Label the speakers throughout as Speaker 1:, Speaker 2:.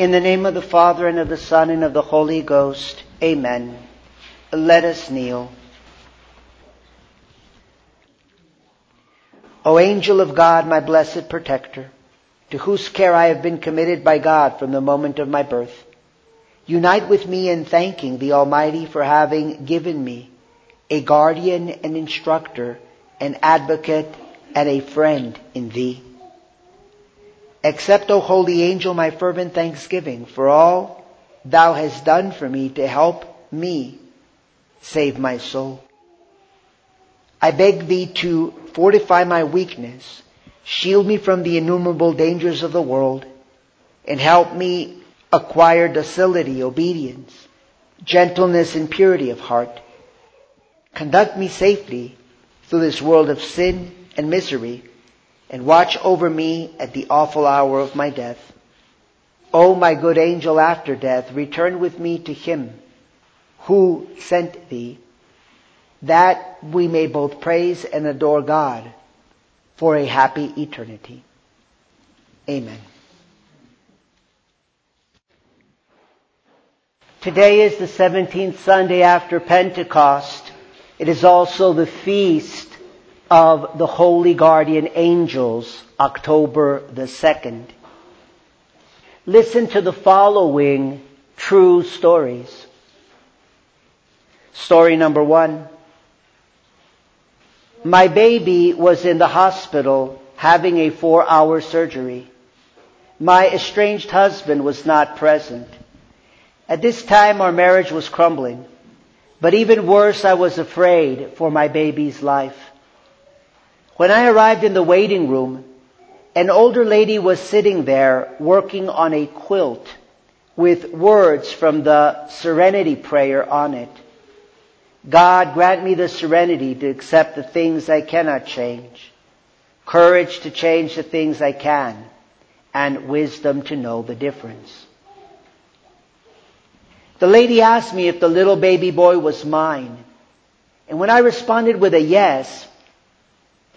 Speaker 1: In the name of the Father and of the Son and of the Holy Ghost. Amen. Let us kneel. O angel of God, my blessed protector, to whose care I have been committed by God from the moment of my birth, unite with me in thanking the Almighty for having given me a guardian and instructor, an advocate and a friend in thee. Accept, O holy angel, my fervent thanksgiving for all thou hast done for me to help me save my soul. I beg thee to fortify my weakness, shield me from the innumerable dangers of the world, and help me acquire docility, obedience, gentleness, and purity of heart. Conduct me safely through this world of sin and misery, and watch over me at the awful hour of my death. O my good angel after death, return with me to him who sent thee that we may both praise and adore God for a happy eternity. Amen. Today is the 17th Sunday after Pentecost. It is also the feast of the Holy Guardian Angels, October the 2nd. Listen to the following true stories. Story number one. My baby was in the hospital having a four hour surgery. My estranged husband was not present. At this time our marriage was crumbling. But even worse, I was afraid for my baby's life. When I arrived in the waiting room, an older lady was sitting there working on a quilt with words from the serenity prayer on it. God, grant me the serenity to accept the things I cannot change, courage to change the things I can, and wisdom to know the difference. The lady asked me if the little baby boy was mine. And when I responded with a yes,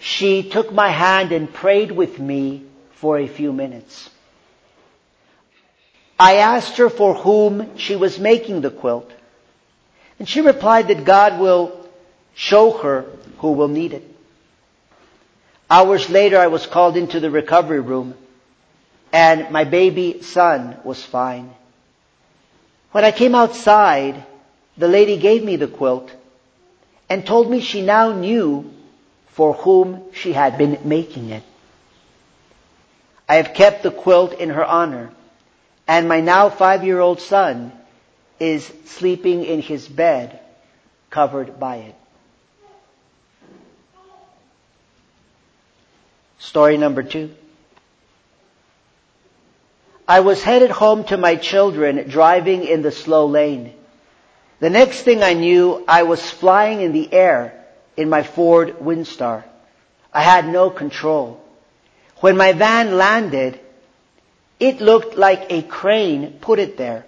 Speaker 1: she took my hand and prayed with me for a few minutes. I asked her for whom she was making the quilt. And she replied that God will show her who will need it. Hours later, I was called into the recovery room and my baby son was fine. When I came outside, the lady gave me the quilt and told me she now knew for whom she had been making it. I have kept the quilt in her honor and my now five-year-old son is sleeping in his bed covered by it. Story number two. I was headed home to my children driving in the slow lane. The next thing I knew, I was flying in the air in my Ford Windstar. I had no control. When my van landed, it looked like a crane put it there.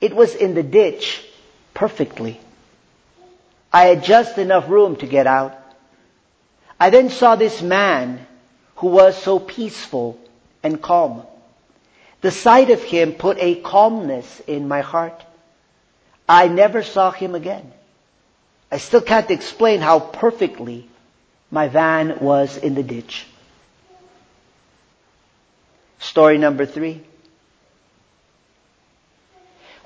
Speaker 1: It was in the ditch perfectly. I had just enough room to get out. I then saw this man who was so peaceful and calm. The sight of him put a calmness in my heart. I never saw him again. I still can't explain how perfectly my van was in the ditch. Story number three.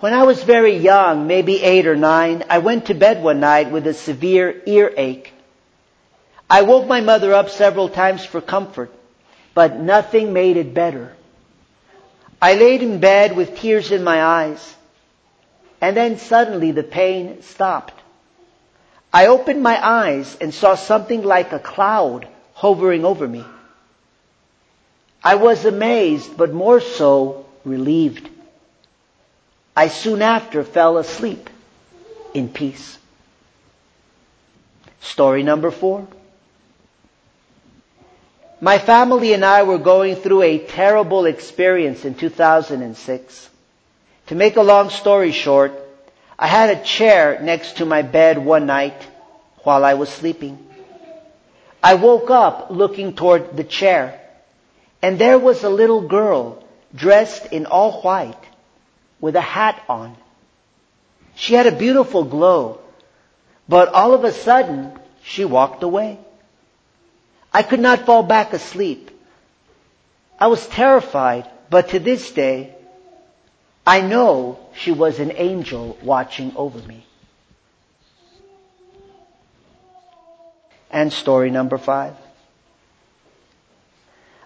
Speaker 1: When I was very young, maybe eight or nine, I went to bed one night with a severe earache. I woke my mother up several times for comfort, but nothing made it better. I laid in bed with tears in my eyes, and then suddenly the pain stopped. I opened my eyes and saw something like a cloud hovering over me. I was amazed, but more so relieved. I soon after fell asleep in peace. Story number four. My family and I were going through a terrible experience in 2006. To make a long story short, I had a chair next to my bed one night while I was sleeping. I woke up looking toward the chair and there was a little girl dressed in all white with a hat on. She had a beautiful glow, but all of a sudden she walked away. I could not fall back asleep. I was terrified, but to this day, I know she was an angel watching over me. And story number five.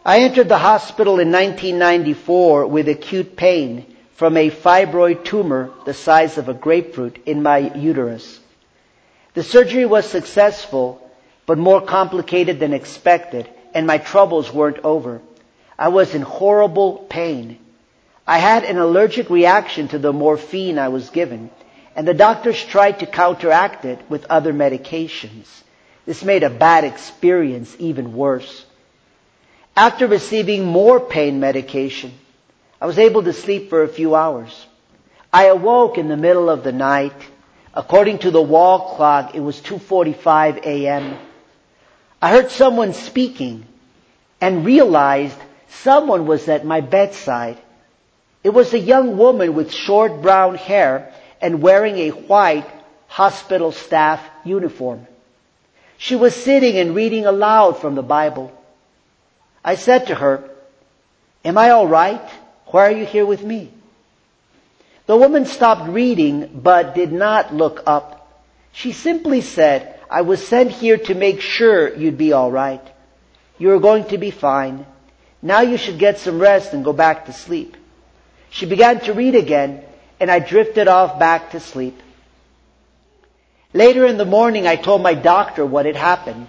Speaker 1: I entered the hospital in 1994 with acute pain from a fibroid tumor the size of a grapefruit in my uterus. The surgery was successful, but more complicated than expected, and my troubles weren't over. I was in horrible pain. I had an allergic reaction to the morphine I was given, and the doctors tried to counteract it with other medications. This made a bad experience even worse. After receiving more pain medication, I was able to sleep for a few hours. I awoke in the middle of the night. According to the wall clock, it was 2.45 a.m. I heard someone speaking and realized someone was at my bedside. It was a young woman with short brown hair and wearing a white hospital staff uniform. She was sitting and reading aloud from the Bible. I said to her, Am I all right? Why are you here with me? The woman stopped reading but did not look up. She simply said, I was sent here to make sure you'd be all right. You're going to be fine. Now you should get some rest and go back to sleep. She began to read again and I drifted off back to sleep. Later in the morning I told my doctor what had happened.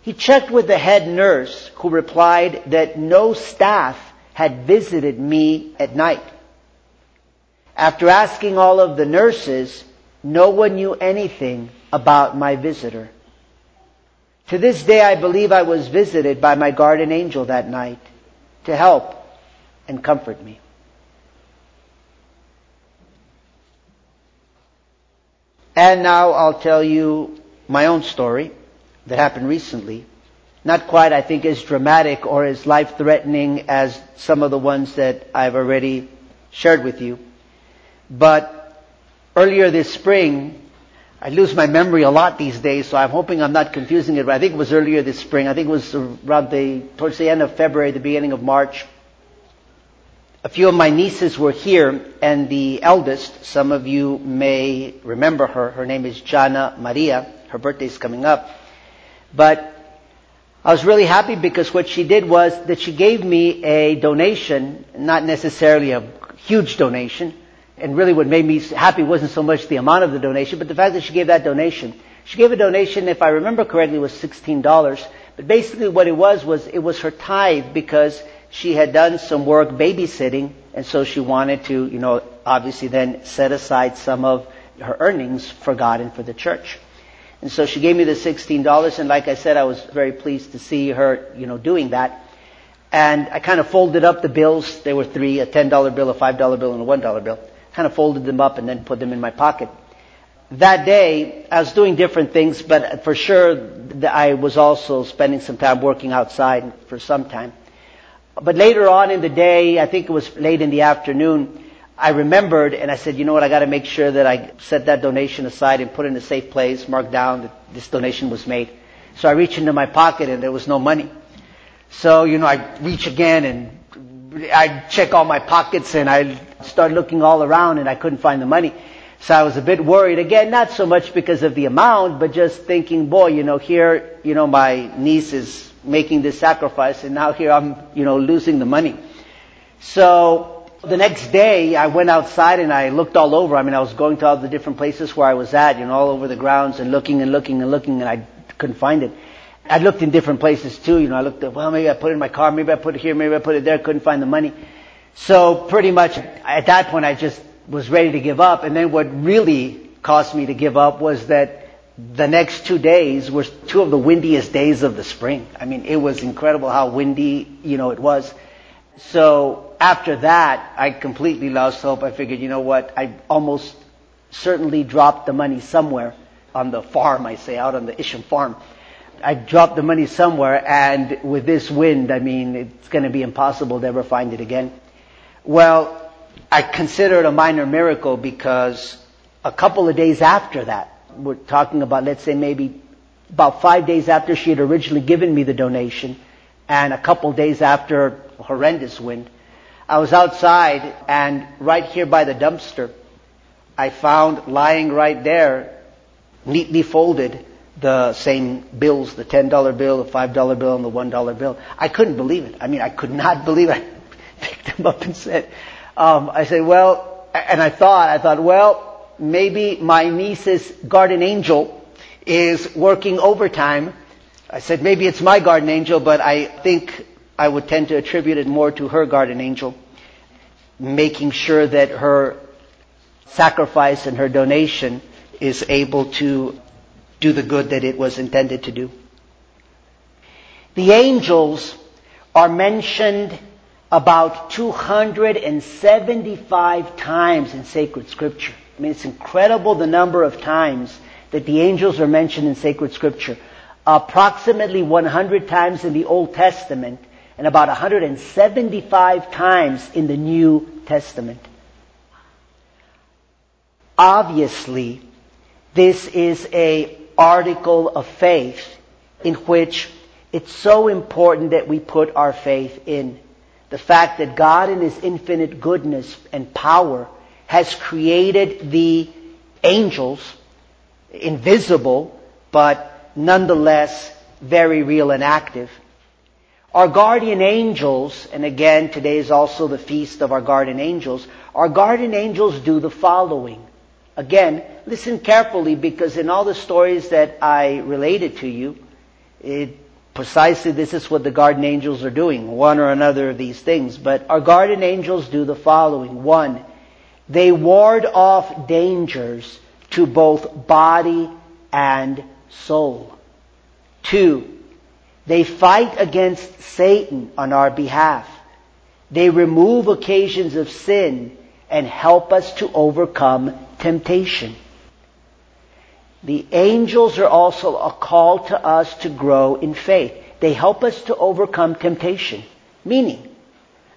Speaker 1: He checked with the head nurse who replied that no staff had visited me at night. After asking all of the nurses, no one knew anything about my visitor. To this day, I believe I was visited by my guardian angel that night to help and comfort me. And now I'll tell you my own story that happened recently. Not quite, I think, as dramatic or as life-threatening as some of the ones that I've already shared with you. But earlier this spring, I lose my memory a lot these days, so I'm hoping I'm not confusing it, but I think it was earlier this spring. I think it was around the, towards the end of February, the beginning of March. A few of my nieces were here, and the eldest, some of you may remember her, her name is Jana Maria. Her birthday is coming up. But I was really happy because what she did was that she gave me a donation, not necessarily a huge donation, and really what made me happy wasn't so much the amount of the donation, but the fact that she gave that donation. She gave a donation, if I remember correctly, was $16. But basically what it was, was it was her tithe because she had done some work babysitting, and so she wanted to, you know, obviously then set aside some of her earnings for God and for the church. And so she gave me the $16 and like I said, I was very pleased to see her, you know, doing that. And I kind of folded up the bills. There were three, a $10 bill, a $5 bill, and a $1 bill. Kind of folded them up and then put them in my pocket. That day, I was doing different things, but for sure, I was also spending some time working outside for some time. But later on in the day, I think it was late in the afternoon, I remembered and I said, you know what, I gotta make sure that I set that donation aside and put it in a safe place, mark down that this donation was made. So I reached into my pocket and there was no money. So, you know, I reach again and I check all my pockets and I start looking all around and I couldn't find the money. So I was a bit worried again, not so much because of the amount, but just thinking, boy, you know, here, you know, my niece is making this sacrifice and now here I'm, you know, losing the money. So the next day, I went outside and I looked all over. I mean, I was going to all the different places where I was at, you know, all over the grounds and looking and looking and looking and I couldn't find it. I looked in different places too, you know, I looked at, well, maybe I put it in my car, maybe I put it here, maybe I put it there, couldn't find the money. So pretty much at that point I just was ready to give up and then what really caused me to give up was that the next two days were two of the windiest days of the spring. I mean, it was incredible how windy, you know, it was. So after that, I completely lost hope. I figured, you know what, I almost certainly dropped the money somewhere on the farm, I say, out on the Isham farm. I dropped the money somewhere and with this wind, I mean, it's going to be impossible to ever find it again. Well, I consider it a minor miracle because a couple of days after that, we're talking about, let's say maybe about five days after she had originally given me the donation, and a couple days after a horrendous wind, I was outside and right here by the dumpster, I found lying right there, neatly folded, the same bills, the $10 bill, the $5 bill, and the $1 bill. I couldn't believe it. I mean, I could not believe it. I picked them up and said, um, I said, well, and I thought, I thought, well, maybe my niece's guardian angel is working overtime. I said, maybe it's my guardian angel, but I think I would tend to attribute it more to her guardian angel, making sure that her sacrifice and her donation is able to do the good that it was intended to do. The angels are mentioned about 275 times in sacred scripture. I mean, it's incredible the number of times that the angels are mentioned in sacred scripture. Approximately 100 times in the Old Testament and about 175 times in the New Testament. Obviously, this is a article of faith in which it's so important that we put our faith in the fact that God in His infinite goodness and power has created the angels, invisible, but nonetheless very real and active. Our guardian angels, and again today is also the feast of our guardian angels, our guardian angels do the following. Again, listen carefully because in all the stories that I related to you, it, precisely this is what the guardian angels are doing, one or another of these things. But our guardian angels do the following. One, they ward off dangers to both body and soul. Two, they fight against Satan on our behalf. They remove occasions of sin and help us to overcome temptation. The angels are also a call to us to grow in faith. They help us to overcome temptation. Meaning,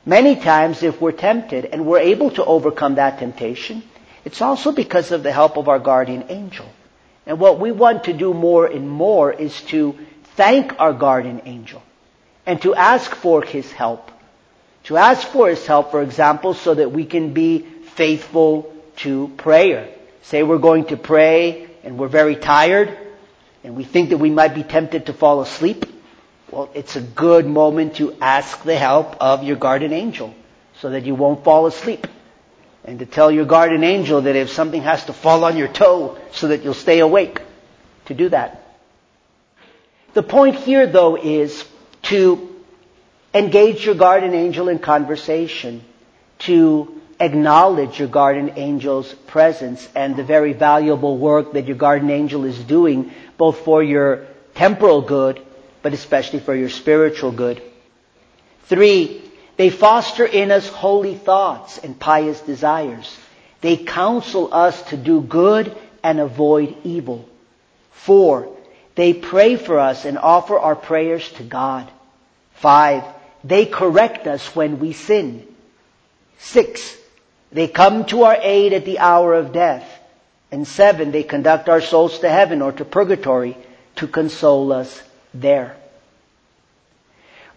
Speaker 1: many times if we're tempted and we're able to overcome that temptation, it's also because of the help of our guardian angel. And what we want to do more and more is to thank our guardian angel and to ask for his help. To ask for his help, for example, so that we can be faithful to prayer. Say we're going to pray and we're very tired and we think that we might be tempted to fall asleep. Well, it's a good moment to ask the help of your guardian angel so that you won't fall asleep. And to tell your guardian angel that if something has to fall on your toe so that you'll stay awake, to do that. The point here though is to engage your guardian angel in conversation, to acknowledge your guardian angel's presence and the very valuable work that your guardian angel is doing both for your temporal good, but especially for your spiritual good. Three, they foster in us holy thoughts and pious desires. They counsel us to do good and avoid evil. Four, they pray for us and offer our prayers to God. Five, they correct us when we sin. Six, they come to our aid at the hour of death. And seven, they conduct our souls to heaven or to purgatory to console us there.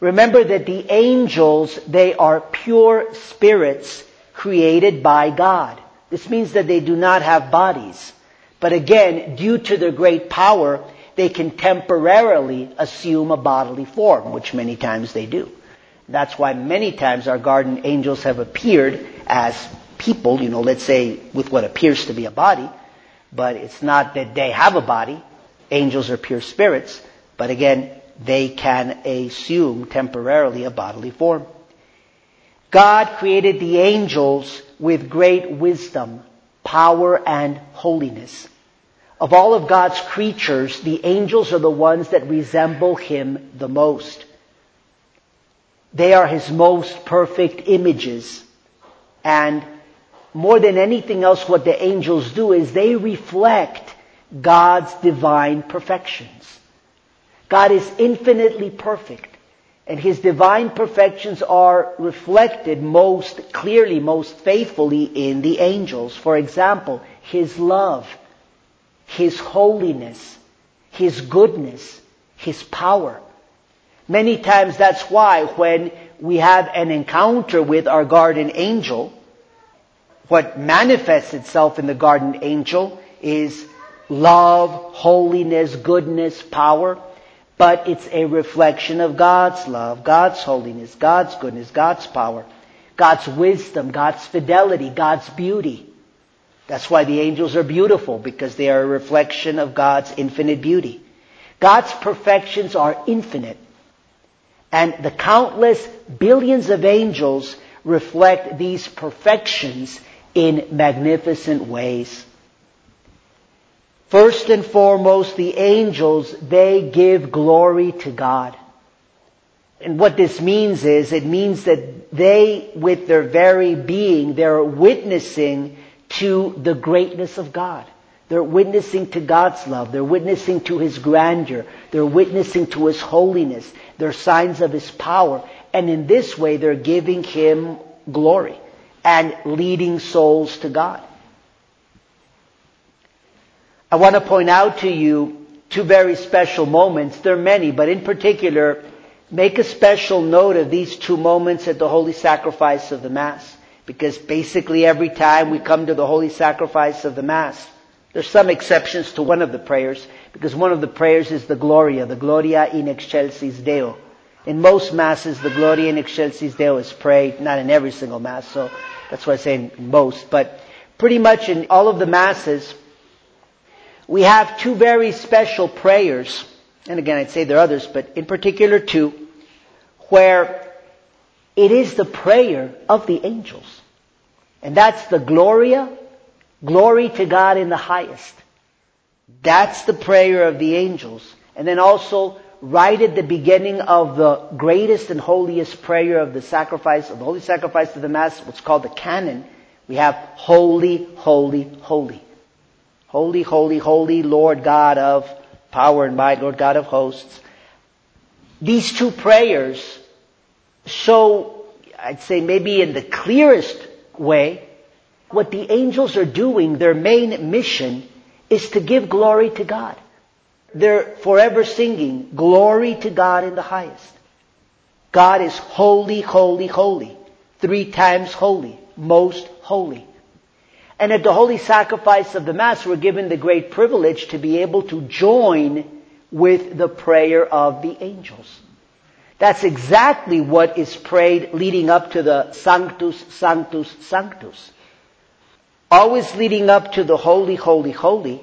Speaker 1: Remember that the angels, they are pure spirits created by God. This means that they do not have bodies. But again, due to their great power, they can temporarily assume a bodily form, which many times they do. That's why many times our guardian angels have appeared as people, you know, let's say with what appears to be a body, but it's not that they have a body. Angels are pure spirits, but again, they can assume temporarily a bodily form. God created the angels with great wisdom, power, and holiness. Of all of God's creatures, the angels are the ones that resemble Him the most. They are His most perfect images. And more than anything else, what the angels do is they reflect God's divine perfections. God is infinitely perfect. And His divine perfections are reflected most clearly, most faithfully in the angels. For example, His love, His holiness, His goodness, His power. Many times that's why when we have an encounter with our guardian angel, what manifests itself in the guardian angel is love, holiness, goodness, power but it's a reflection of God's love, God's holiness, God's goodness, God's power, God's wisdom, God's fidelity, God's beauty. That's why the angels are beautiful, because they are a reflection of God's infinite beauty. God's perfections are infinite. And the countless billions of angels reflect these perfections in magnificent ways. First and foremost, the angels, they give glory to God. And what this means is, it means that they, with their very being, they're witnessing to the greatness of God. They're witnessing to God's love. They're witnessing to His grandeur. They're witnessing to His holiness. They're signs of His power. And in this way, they're giving Him glory and leading souls to God. I want to point out to you two very special moments. There are many, but in particular, make a special note of these two moments at the Holy Sacrifice of the Mass. Because basically every time we come to the Holy Sacrifice of the Mass, there's some exceptions to one of the prayers, because one of the prayers is the Gloria, the Gloria in excelsis Deo. In most Masses, the Gloria in excelsis Deo is prayed, not in every single Mass, so that's why I say most, but pretty much in all of the Masses, we have two very special prayers, and again I'd say there are others, but in particular two, where it is the prayer of the angels. And that's the Gloria, glory to God in the highest. That's the prayer of the angels. And then also, right at the beginning of the greatest and holiest prayer of the sacrifice, of the holy sacrifice of the Mass, what's called the canon, we have holy, holy, holy. Holy, holy, holy Lord God of power and might, Lord God of hosts. These two prayers so I'd say maybe in the clearest way, what the angels are doing, their main mission is to give glory to God. They're forever singing, glory to God in the highest. God is holy, holy, holy. Three times holy. Most holy. And at the holy sacrifice of the Mass, we're given the great privilege to be able to join with the prayer of the angels. That's exactly what is prayed leading up to the Sanctus, Sanctus, Sanctus. Always leading up to the Holy, Holy, Holy,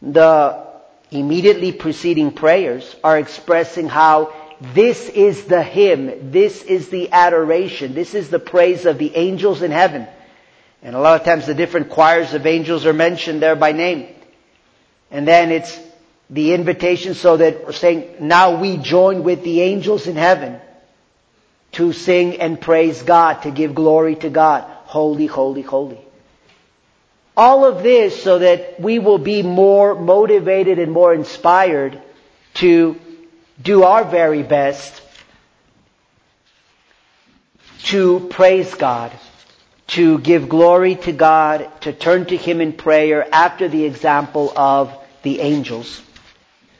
Speaker 1: the immediately preceding prayers are expressing how this is the hymn, this is the adoration, this is the praise of the angels in heaven and a lot of times the different choirs of angels are mentioned there by name. And then it's the invitation so that we're saying, now we join with the angels in heaven to sing and praise God, to give glory to God. Holy, holy, holy. All of this so that we will be more motivated and more inspired to do our very best to praise God to give glory to God, to turn to Him in prayer after the example of the angels.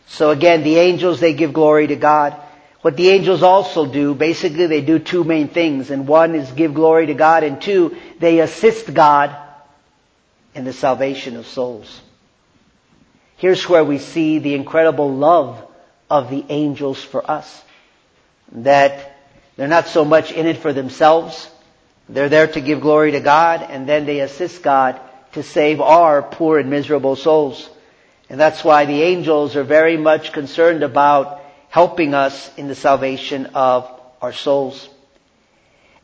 Speaker 1: So again, the angels, they give glory to God. What the angels also do, basically they do two main things. And one is give glory to God, and two, they assist God in the salvation of souls. Here's where we see the incredible love of the angels for us. That they're not so much in it for themselves, they're there to give glory to God and then they assist God to save our poor and miserable souls. And that's why the angels are very much concerned about helping us in the salvation of our souls.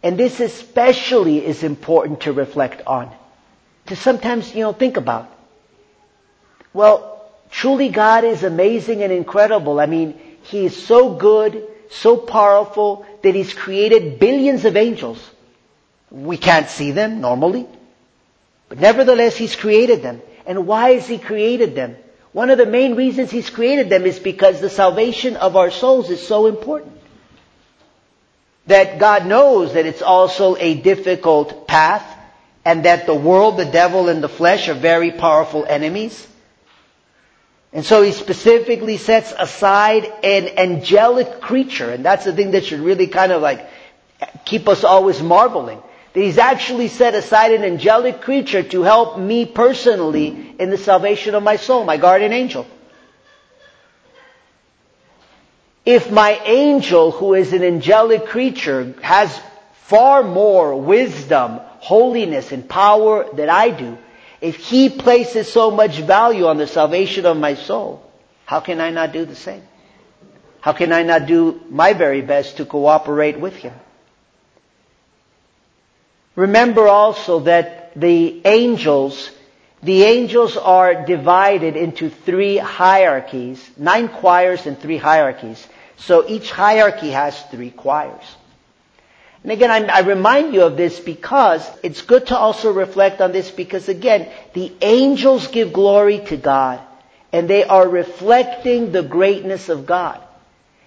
Speaker 1: And this especially is important to reflect on. To sometimes, you know, think about. Well, truly God is amazing and incredible. I mean, He is so good, so powerful that He's created billions of angels. We can't see them normally. But nevertheless, He's created them. And why has He created them? One of the main reasons He's created them is because the salvation of our souls is so important. that God knows that it's also a difficult path and that the world, the devil, and the flesh are very powerful enemies. And so he specifically sets aside an angelic creature, and that's the thing that should really kind of like keep us always marveling. That he's actually set aside an angelic creature to help me personally in the salvation of my soul, my guardian angel. If my angel, who is an angelic creature, has far more wisdom, holiness, and power than I do, if he places so much value on the salvation of my soul, how can I not do the same? How can I not do my very best to cooperate with him? Remember also that the angels, the angels are divided into three hierarchies, nine choirs and three hierarchies. So each hierarchy has three choirs. And again, I, I, remind you of this because it's good to also reflect on this because again, the angels give glory to God and they are reflecting the greatness of God.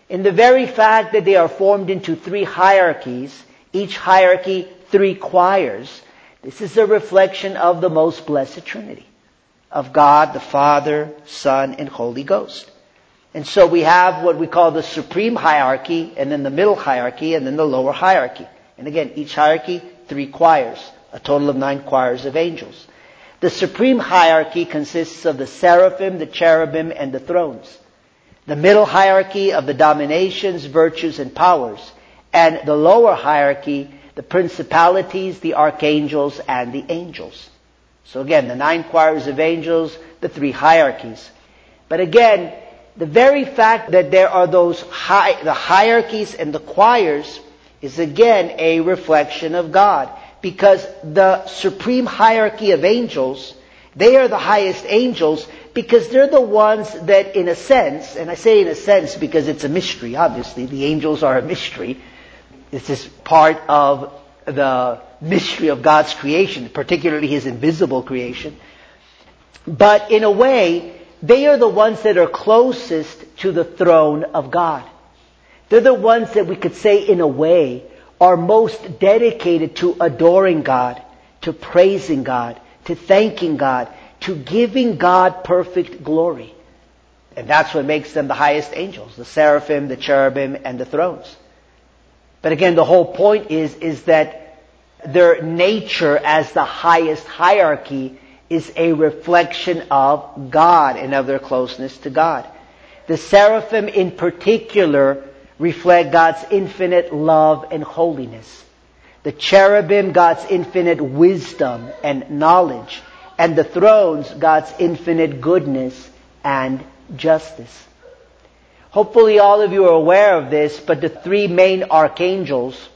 Speaker 1: In the very fact that they are formed into three hierarchies, each hierarchy three choirs, this is a reflection of the most blessed Trinity of God, the Father, Son, and Holy Ghost. And so we have what we call the supreme hierarchy, and then the middle hierarchy, and then the lower hierarchy. And again, each hierarchy, three choirs, a total of nine choirs of angels. The supreme hierarchy consists of the seraphim, the cherubim, and the thrones. The middle hierarchy of the dominations, virtues, and powers. And the lower hierarchy the principalities, the archangels, and the angels. So again, the nine choirs of angels, the three hierarchies. But again, the very fact that there are those the hierarchies and the choirs is again a reflection of God. Because the supreme hierarchy of angels, they are the highest angels because they're the ones that in a sense, and I say in a sense because it's a mystery, obviously, the angels are a mystery, this is part of the mystery of God's creation, particularly His invisible creation. But in a way, they are the ones that are closest to the throne of God. They're the ones that we could say in a way are most dedicated to adoring God, to praising God, to thanking God, to giving God perfect glory. And that's what makes them the highest angels, the seraphim, the cherubim, and the thrones. But again, the whole point is, is that their nature as the highest hierarchy is a reflection of God and of their closeness to God. The seraphim in particular reflect God's infinite love and holiness. The cherubim, God's infinite wisdom and knowledge. And the thrones, God's infinite goodness and justice. Hopefully all of you are aware of this, but the three main archangels,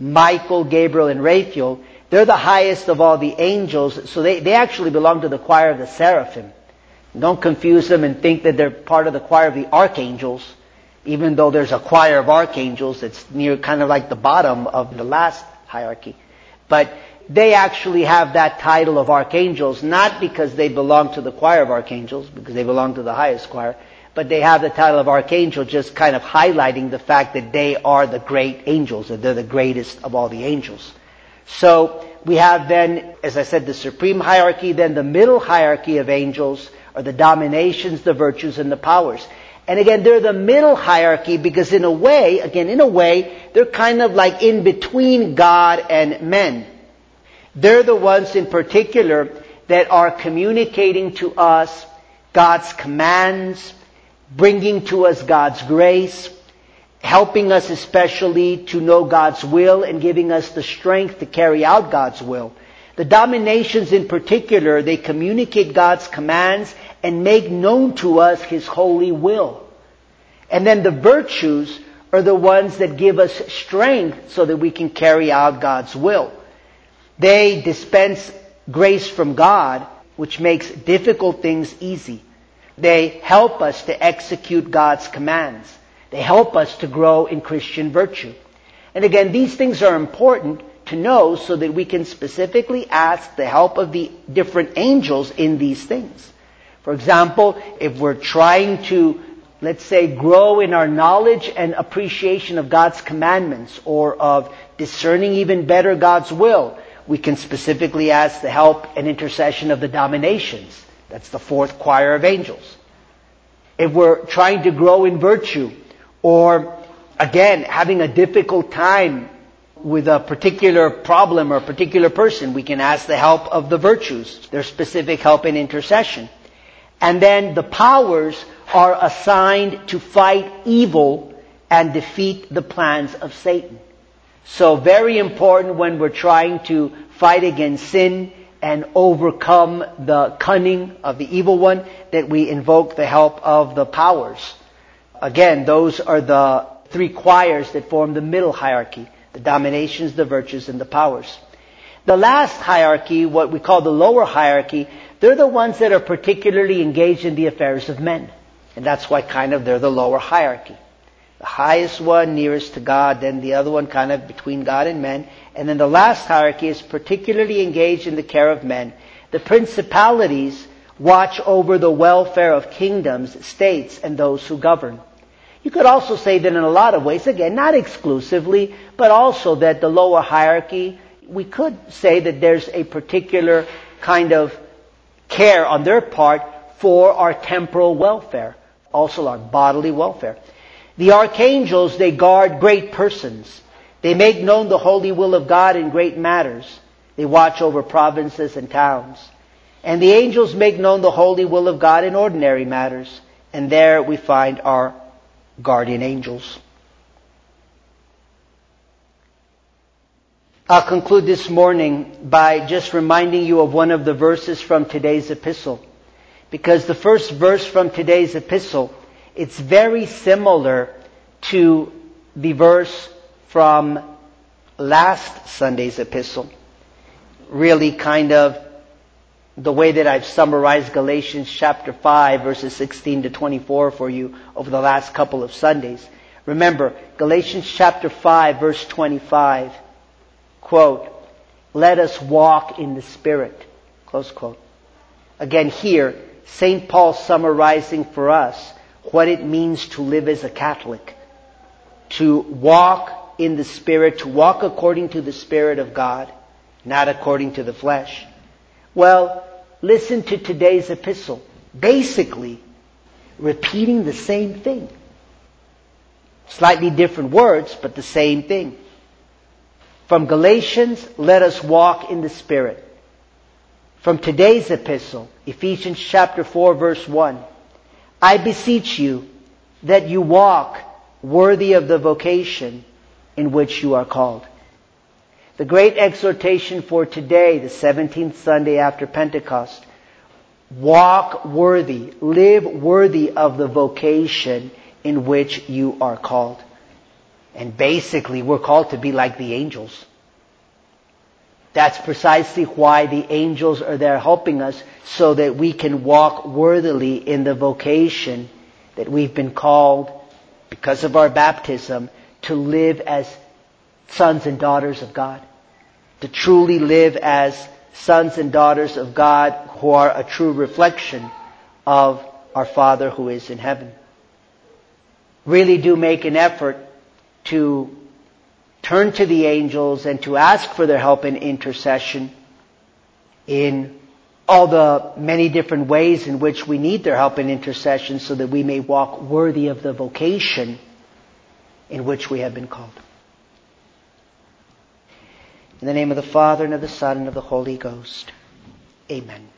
Speaker 1: Michael, Gabriel, and Raphael, they're the highest of all the angels, so they, they actually belong to the choir of the seraphim. Don't confuse them and think that they're part of the choir of the archangels, even though there's a choir of archangels that's near kind of like the bottom of the last hierarchy. But they actually have that title of archangels, not because they belong to the choir of archangels, because they belong to the highest choir, but they have the title of archangel just kind of highlighting the fact that they are the great angels, that they're the greatest of all the angels. So we have then, as I said, the supreme hierarchy, then the middle hierarchy of angels are the dominations, the virtues, and the powers. And again, they're the middle hierarchy because in a way, again, in a way, they're kind of like in between God and men. They're the ones in particular that are communicating to us God's commands, bringing to us God's grace, helping us especially to know God's will and giving us the strength to carry out God's will. The dominations in particular, they communicate God's commands and make known to us His holy will. And then the virtues are the ones that give us strength so that we can carry out God's will. They dispense grace from God, which makes difficult things easy. They help us to execute God's commands. They help us to grow in Christian virtue. And again, these things are important to know so that we can specifically ask the help of the different angels in these things. For example, if we're trying to let's say, grow in our knowledge and appreciation of God's commandments or of discerning even better God's will, we can specifically ask the help and intercession of the dominations. That's the fourth choir of angels. If we're trying to grow in virtue or again, having a difficult time with a particular problem or a particular person, we can ask the help of the virtues, their specific help in intercession. And then the powers are assigned to fight evil and defeat the plans of Satan. So very important when we're trying to fight against sin and overcome the cunning of the evil one that we invoke the help of the powers. Again, those are the three choirs that form the middle hierarchy. The dominations, the virtues, and the powers. The last hierarchy, what we call the lower hierarchy, they're the ones that are particularly engaged in the affairs of men. And that's why kind of they're the lower hierarchy. The highest one nearest to God, then the other one kind of between God and men. And then the last hierarchy is particularly engaged in the care of men. The principalities watch over the welfare of kingdoms, states, and those who govern. You could also say that in a lot of ways, again, not exclusively, but also that the lower hierarchy, we could say that there's a particular kind of care on their part for our temporal welfare, also our bodily welfare. The archangels, they guard great persons. They make known the holy will of God in great matters. They watch over provinces and towns. And the angels make known the holy will of God in ordinary matters. And there we find our guardian angels. I'll conclude this morning by just reminding you of one of the verses from today's epistle. Because the first verse from today's epistle, it's very similar to the verse from last Sunday's epistle. Really kind of the way that I've summarized Galatians chapter 5 verses 16 to 24 for you over the last couple of Sundays. Remember, Galatians chapter 5 verse 25, quote, let us walk in the Spirit, close quote. Again here, St. Paul summarizing for us what it means to live as a Catholic. To walk in the Spirit, to walk according to the Spirit of God, not according to the flesh. Well, listen to today's epistle. Basically, repeating the same thing. Slightly different words, but the same thing. From Galatians, let us walk in the Spirit. From today's epistle, Ephesians chapter 4 verse 1, I beseech you that you walk worthy of the vocation in which you are called. The great exhortation for today, the 17th Sunday after Pentecost, walk worthy, live worthy of the vocation in which you are called. And basically, we're called to be like the angels. That's precisely why the angels are there helping us so that we can walk worthily in the vocation that we've been called because of our baptism to live as sons and daughters of God. To truly live as sons and daughters of God who are a true reflection of our Father who is in heaven. Really do make an effort to turn to the angels and to ask for their help in intercession in all the many different ways in which we need their help in intercession so that we may walk worthy of the vocation in which we have been called. In the name of the Father and of the Son and of the Holy Ghost. Amen.